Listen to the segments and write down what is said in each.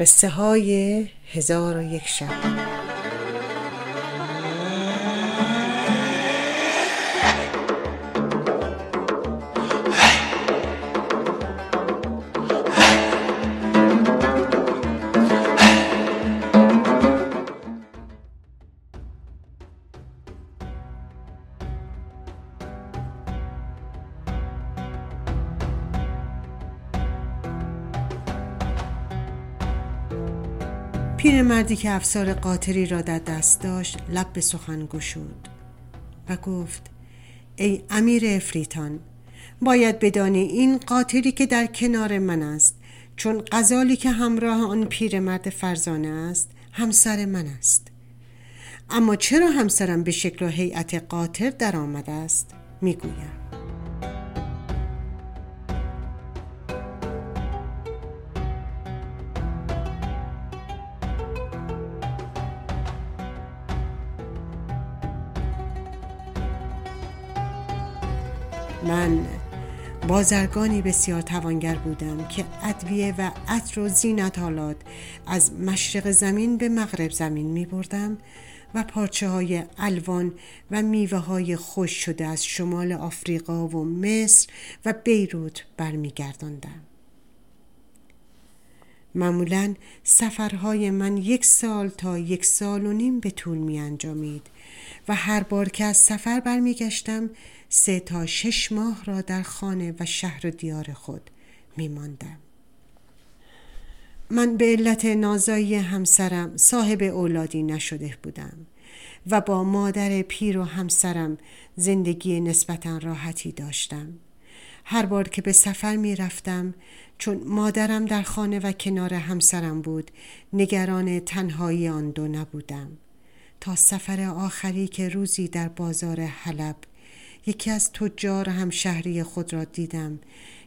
قصه های هزار و یک شب. پیرمردی که افسار قاطری را در دست داشت لب به سخن گشود و گفت ای امیر افریتان باید بدانی این قاطری که در کنار من است چون غزالی که همراه آن پیرمرد فرزانه است همسر من است. اما چرا همسرم به شکل و هیئت قاطر در آمده است؟ می‌گویم. بازرگانی بسیار توانگر بودم که ادویه و عطر و زینت آلات از مشرق زمین به مغرب زمین می بردم و پارچه های الوان و میوه های خوش شده از شمال آفریقا و مصر و بیروت برمیگرداندم. معمولا سفرهای من یک سال تا یک سال و نیم به طول می انجامید و هر بار که از سفر برمیگشتم سه تا شش ماه را در خانه و شهر و دیار خود می ماندم. من به علت نازایی همسرم صاحب اولادی نشده بودم و با مادر پیر و همسرم زندگی نسبتا راحتی داشتم. هر بار که به سفر می رفتم چون مادرم در خانه و کنار همسرم بود نگران تنهایی آن دو نبودم. تا سفر آخری که روزی در بازار حلب یکی از تجار همشهری خود را دیدم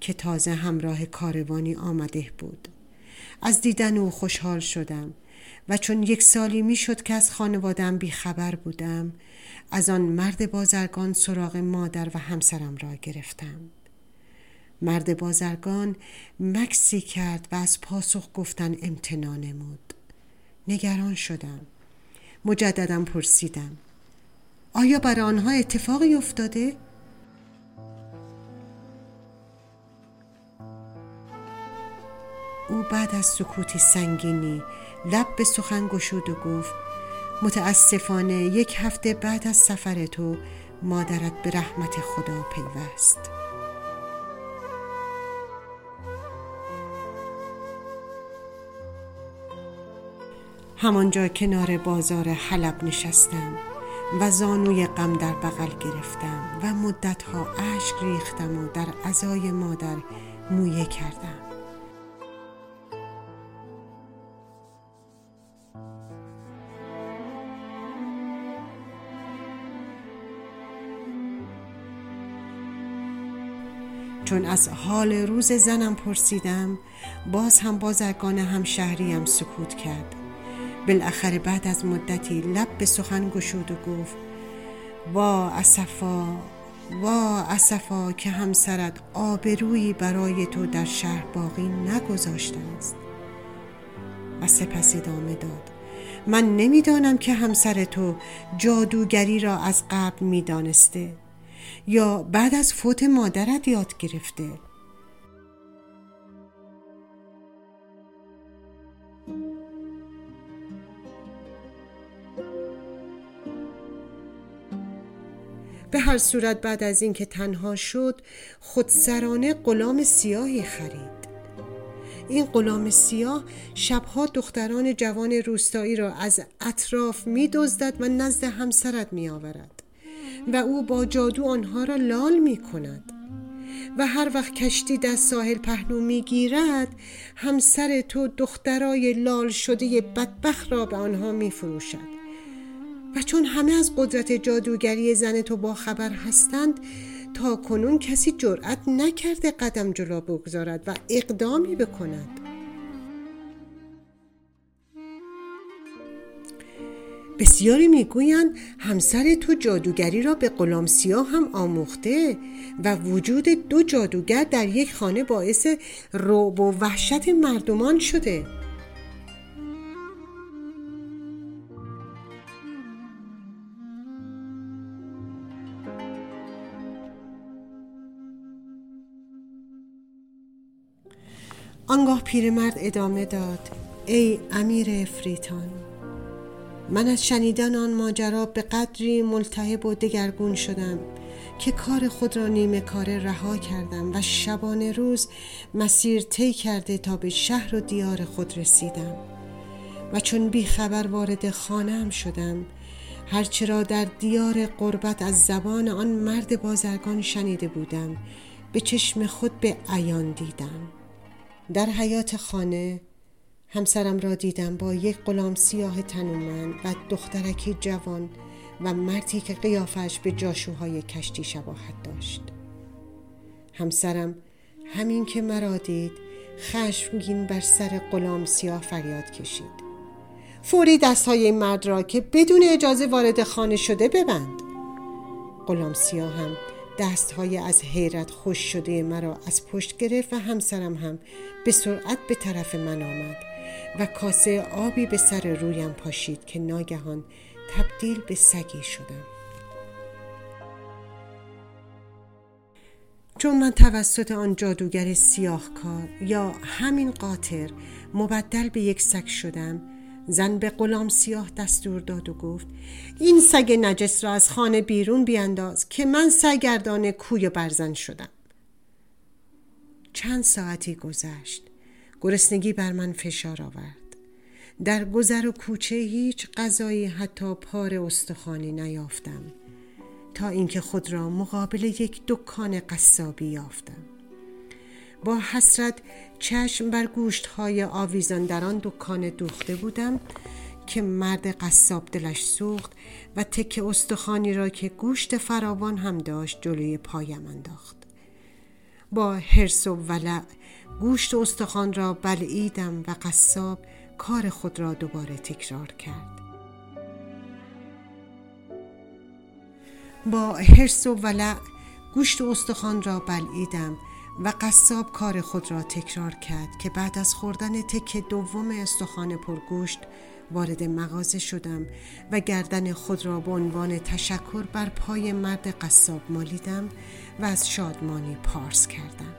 که تازه همراه کاروانی آمده بود. از دیدن او خوشحال شدم و چون یک سالی می‌شد که از خانوادم بیخبر بودم از آن مرد بازرگان سراغ مادر و همسرم را گرفتم. مرد بازرگان مکسی کرد و از پاسخ گفتن امتنا نمود. نگران شدم. مجددا پرسیدم. آیا برای آنها اتفاقی افتاده؟ او بعد از سکوتی سنگینی لب به سخن گشود و گفت متاسفانه یک هفته بعد از سفر تو مادرت به رحمت خدا پیوست. همانجا کنار بازار حلب نشستم و زانوی غم در بغل گرفتم و مدتها اشک ریختم و در عزای مادر مویه کردم. چون از حال روز زنم پرسیدم باز هم بازرگان همشهریم سکوت کرد. بالاخره بعد از مدتی لب به سخن گشود و گفت وا اسفا وا اسفا که همسرت آبرویی برای تو در شهر باقی نگذاشته است. و سپس ادامه داد من نمی‌دانم که همسر تو جادوگری را از قبل می‌دانسته یا بعد از فوت مادرت یاد گرفته. به هر صورت بعد از اینکه تنها شد خودسرانه غلام سیاهی خرید. این غلام سیاه شبها دختران جوان روستایی را از اطراف می دزدد و نزد همسرت می آورد و او با جادو آنها را لال می کند و هر وقت کشتی در ساحل پهلو می گیرد همسر تو دخترای لال شده بدبخ را به آنها می فروشد و چون همه از قدرت جادوگری زن تو با خبر هستند تا کنون کسی جرأت نکرده قدم جلو بگذارد و اقدامی بکند. بسیاری می‌گویند همسر تو جادوگری را به غلام سیاه هم آموخته و وجود دو جادوگر در یک خانه باعث رعب و وحشت مردمان شده. آنگاه پیرمرد ادامه داد ای امیر افریتان من از شنیدن آن ماجرا به قدری ملتهب و دگرگون شدم که کار خود را نیمه کار رها کردم و شبانه روز مسیر طی کرده تا به شهر و دیار خود رسیدم. و چون بی خبر وارد خانم شدم هرچه را در دیار قربت از زبان آن مرد بازرگان شنیده بودم به چشم خود به عیان دیدم. در حیات خانه همسرم را دیدم با یک غلام سیاه تنومند و دخترکی جوان و مردی که قیافش به جاشوهای کشتی شباهت داشت. همسرم همین که مرا دید خشمگین بر سر غلام سیاه فریاد کشید. فوری دستهای این مرد را که بدون اجازه وارد خانه شده ببند. غلام سیاه هم دستهای از حیرت خوش شده مرا از پشت گرفت و همسرم هم به سرعت به طرف من آمد و کاسه آبی به سر رویم پاشید که ناگهان تبدیل به سگی شدم. چون من توسط آن جادوگر سیاهکار یا همین قاطر مبدل به یک سگ شدم زن به غلام سیاه دستور داد و گفت این سگ نجس را از خانه بیرون بیانداز که من سرگردان کوی برزن شدم. چند ساعتی گذشت. گرسنگی بر من فشار آورد. در گذر و کوچه هیچ غذایی حتی پار استخوانی نیافتم تا اینکه خود را مقابل یک دکان قصابی یافتم. با حسرت چشم بر گوشت های آویزان در آن دکان دوخته بودم که مرد قصاب دلش سوخت و تک استخوانی را که گوشت فراوان هم داشت جلوی پایم انداخت. با حرس و ولع گوشت استخوان را بلعیدم و قصاب کار خود را دوباره تکرار کرد. با حرس و ولع گوشت استخوان را بلعیدم و قصاب کار خود را تکرار کرد که بعد از خوردن تک دوم استخوان پرگوشت وارد مغازه شدم و گردن خود را به عنوان تشکر بر پای مرد قصاب مالیدم و از شادمانی پارس کردم.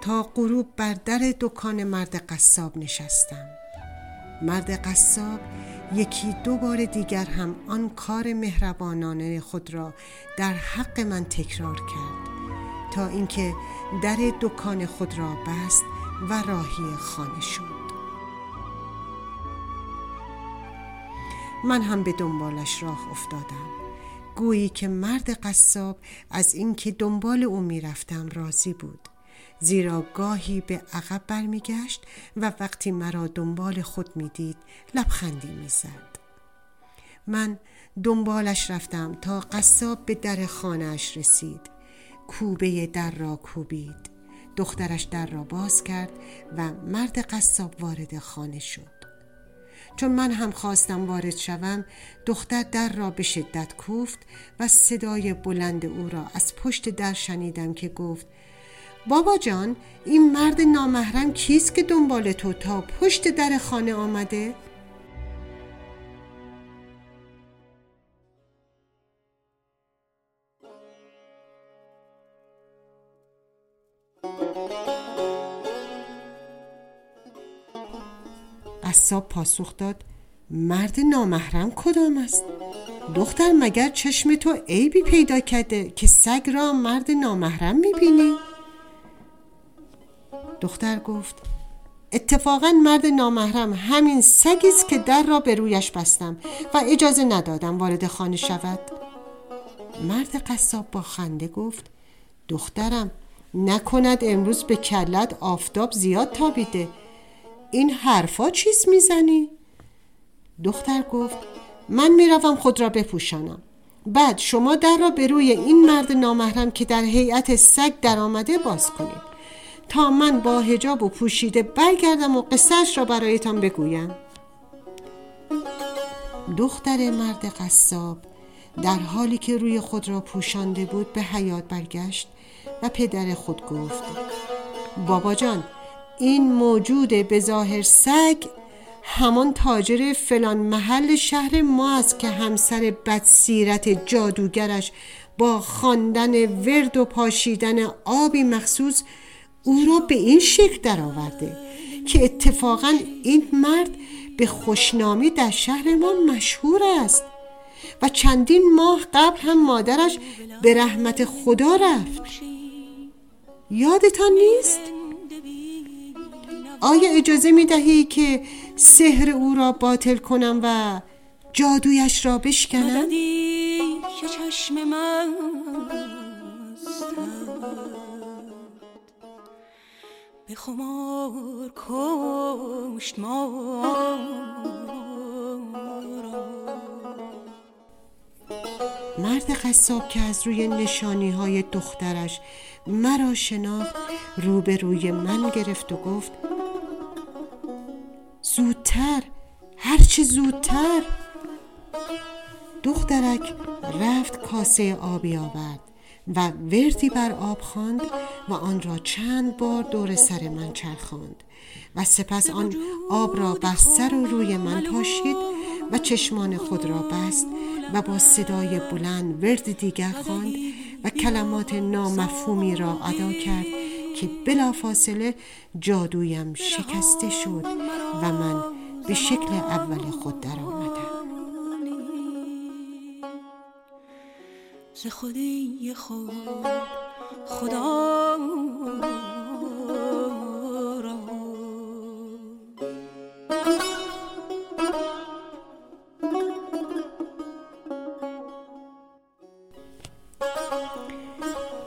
تا غروب بر در دکان مرد قصاب نشستم. مرد قصاب یکی دو بار دیگر هم آن کار مهربانانه خود را در حق من تکرار کرد تا اینکه در دکان خود را بست و راهی خانه شد. من هم به دنبالش راه افتادم. گویی که مرد قصاب از اینکه دنبال او می‌رفتم راضی بود. زیرا گاهی به عقب برمیگشت و وقتی مرا دنبال خود می‌دید لبخندی می‌زد. من دنبالش رفتم تا قصاب به در خانهاش رسید. کوبه در را کوبید. دخترش در را باز کرد و مرد قصاب وارد خانه شد. چون من هم خواستم وارد شوم دختر در را به شدت کوفت و صدای بلند او را از پشت در شنیدم که گفت بابا جان این مرد نامحرم کیست که دنبال تو تا پشت در خانه آمده؟ قصاب پاسخ داد مرد نامحرم کدام است دختر مگر چشم تو عیبی پیدا کرده که سگ را مرد نامحرم می‌بینی؟ دختر گفت اتفاقا مرد نامحرم همین سگی است که در را به رویش بستم و اجازه ندادم وارد خانه شود. مرد قصاب با خنده گفت دخترم نکند امروز به کلت آفتاب زیاد تابیده. این حرفا چیز می‌زنی؟ دختر گفت من می‌روم خود را بپوشانم. بعد شما در را به روی این مرد نامحرم که در هیئت سگ در آمده باز کنید. تا من با هجاب و پوشیده برگردم و قصهش را برایتان بگویم. دختر مرد قصاب در حالی که روی خود را پوشانده بود به حیات برگشت و پدر خود گفت بابا جان این موجود به ظاهر سگ همان تاجر فلان محل شهر ما است که همسر بدسیرت جادوگرش با خواندن ورد و پاشیدن آبی مخصوص او را به این شکل درآورده که اتفاقا این مرد به خوشنامی در شهر ما مشهور است و چندین ماه قبل هم مادرش به رحمت خدا رفت یادتان نیست؟ آیا اجازه می دهی که سحر او را باطل کنم و جادویش را بشکنم؟ به خمار کشت ما. مرد قصاب که از روی نشانی های دخترش مرا شناخت روبروی من گرفت و گفت زودتر هرچه زودتر. دخترک رفت کاسه آبی آورد. و وردی بر آب خواند و آن را چند بار دور سر من چرخاند و سپس آن آب را بر سر و روی من پاشید و چشمان خود را بست و با صدای بلند ورد دیگر خواند و کلمات نامفهومی را ادا کرد که بلافاصله جادویم شکسته شد و من به شکل اول خود درآمدم. ز خودی خود. خدا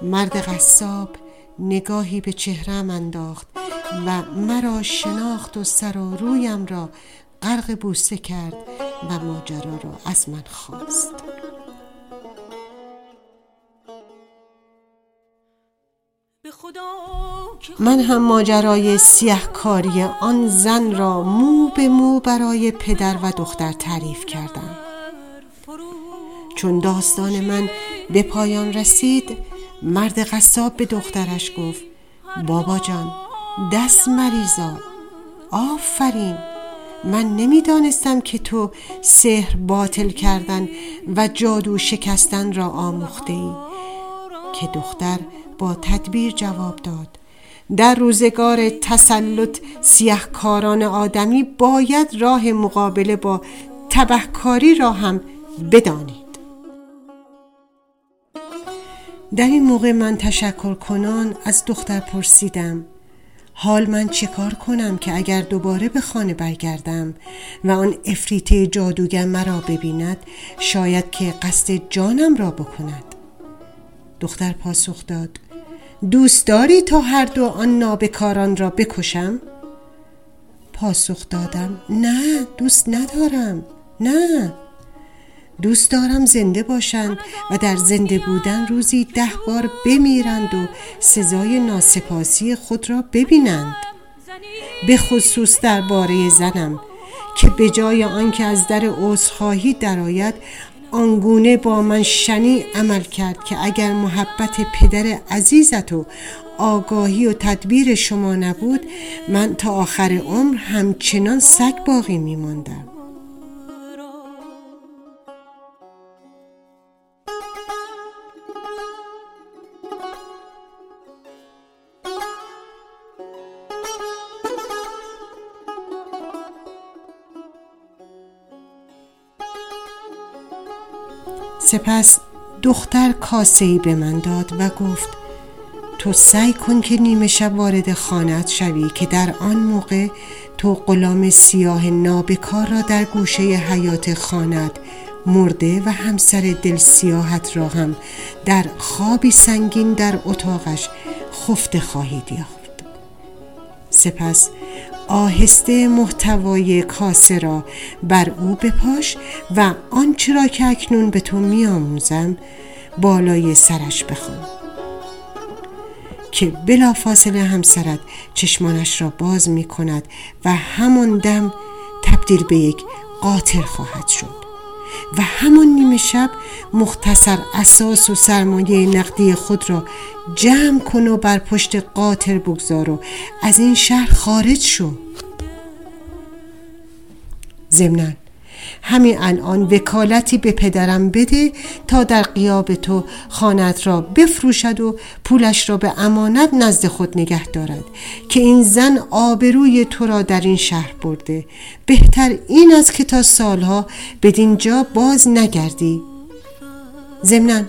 مرد قصاب نگاهی به چهرم انداخت و مرا شناخت و سر و رویم را غرق بوسه کرد و ماجرا را از من خواست. من هم ماجرای سیهکاری آن زن را مو به مو برای پدر و دختر تعریف کردم. چون داستان من به پایان رسید مرد قصاب به دخترش گفت بابا جان دست مریضا آفرین! من نمی‌دانستم که تو سحر باطل کردن و جادو شکستن را آموخته ای که دختر با تدبیر جواب داد در روزگار تسلط سیهکاران آدمی باید راه مقابله با تبهکاری را هم بدانید. در این موقع من تشکر کنان از دختر پرسیدم حال من چیکار کنم که اگر دوباره به خانه برگردم و آن افریته جادوگر مرا ببیند شاید که قصد جانم را بکند؟ دختر پاسخ داد دوست داری تا هر دو آن نابکاران را بکشم؟ پاسخ دادم نه دوست ندارم نه دوست دارم زنده باشند و در زنده بودن روزی ده بار بمیرند و سزای ناسپاسی خود را ببینند به خصوص درباره زنم که به جای آنکه از در عذرخواهی درآید آنگونه با من شنی عمل کرد که اگر محبت پدر عزیزت و آگاهی و تدبیر شما نبود من تا آخر عمر همچنان سگ باقی میماندم. سپس دختر کاسه ای به من داد و گفت تو سعی کن که نیمه شب وارد خانت شوی که در آن موقع تو غلام سیاه نابکار را در گوشه حیات خانت مرده و همسر دل سیاحت را هم در خوابی سنگین در اتاقش خفته خواهید یافت. سپس آهسته محتوای کاسه را بر او بپاش و آنچه را که اکنون به تو میآموزم بالای سرش بخوان. که بلافاصله همسرت چشمانش را باز می کند و همان دم تبدیل به یک قاطر خواهد شد. و همان نیمه شب مختصر اساس و سرمایه نقدی خود را جمع کن و بر پشت قاطر بگذار و از این شهر خارج شو. ضمناً همین الان وکالتی به پدرم بده تا در قیاب تو خانت را بفروشد و پولش را به امانت نزد خود نگه دارد که این زن آبروی تو را در این شهر برده. بهتر این است که تا سالها بدین جا باز نگردی. ضمنا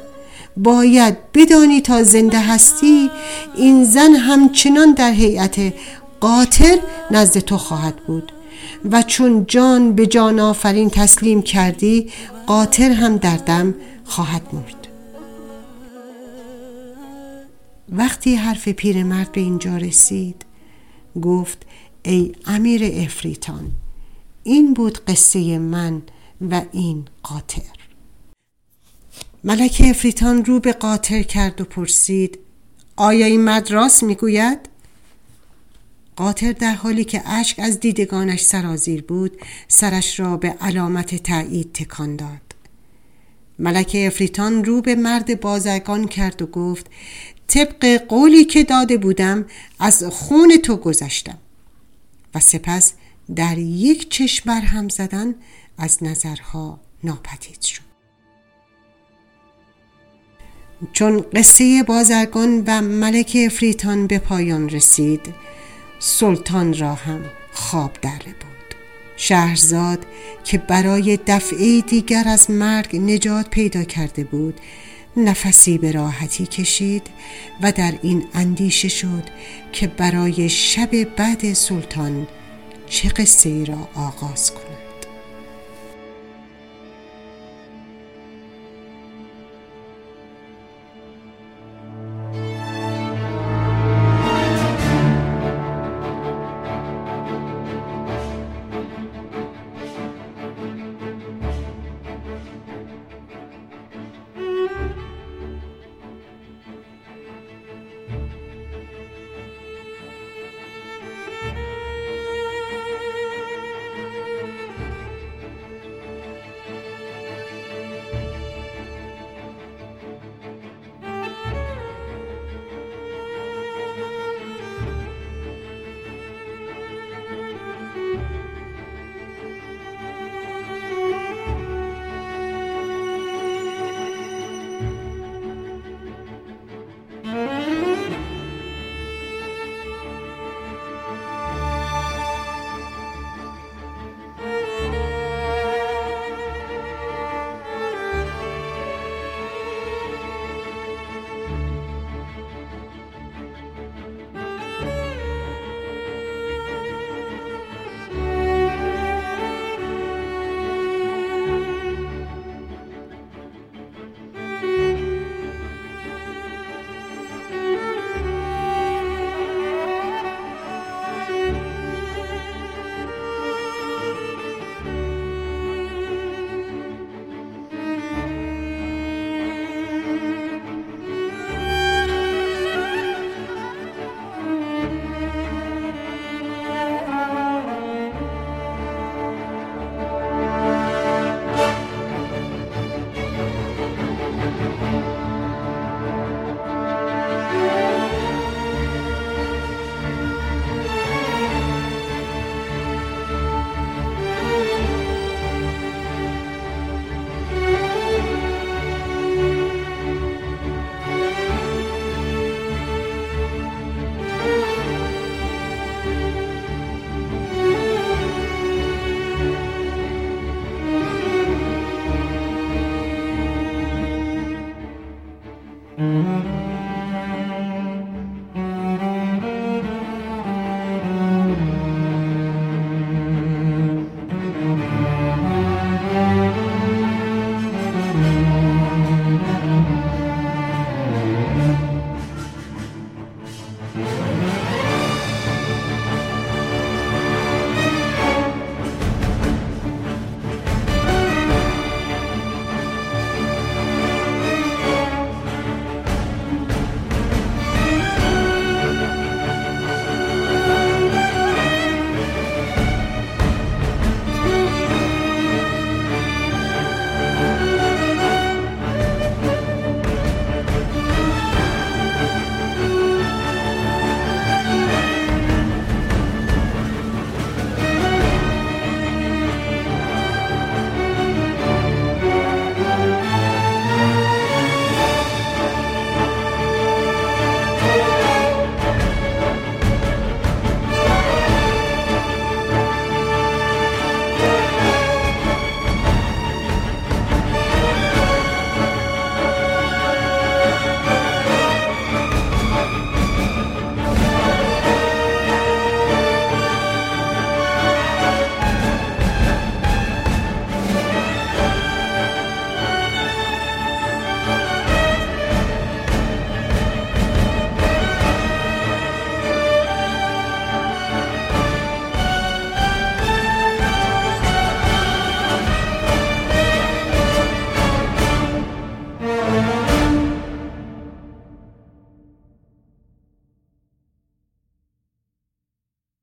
باید بدانی تا زنده هستی این زن همچنان در هیئت قاطر نزد تو خواهد بود. و چون جان به جان آفرین تسلیم کردی قاطر هم در دم خواهد مرد وقتی حرف پیرمرد به اینجا رسید گفت ای امیر افریتان این بود قصه من و این قاطر ملک افریتان رو به قاطر کرد و پرسید آیا این مرد راست می‌گوید؟ قاطر در حالی که اشک از دیدگانش سرازیر بود سرش را به علامت تایید تکان داد. ملک افریتان رو به مرد بازرگان کرد و گفت طبق قولی که داده بودم از خون تو گذشتم. و سپس در یک چشم هم زدن از نظرها ناپدید شد. چون قصه بازرگان و ملک افریتان به پایان رسید سلطان را هم خواب دره بود شهرزاد که برای دفعه دیگر از مرگ نجات پیدا کرده بود نفسی به راحتی کشید و در این اندیشه شد که برای شب بعد سلطان چه قصه ای را آغاز کند.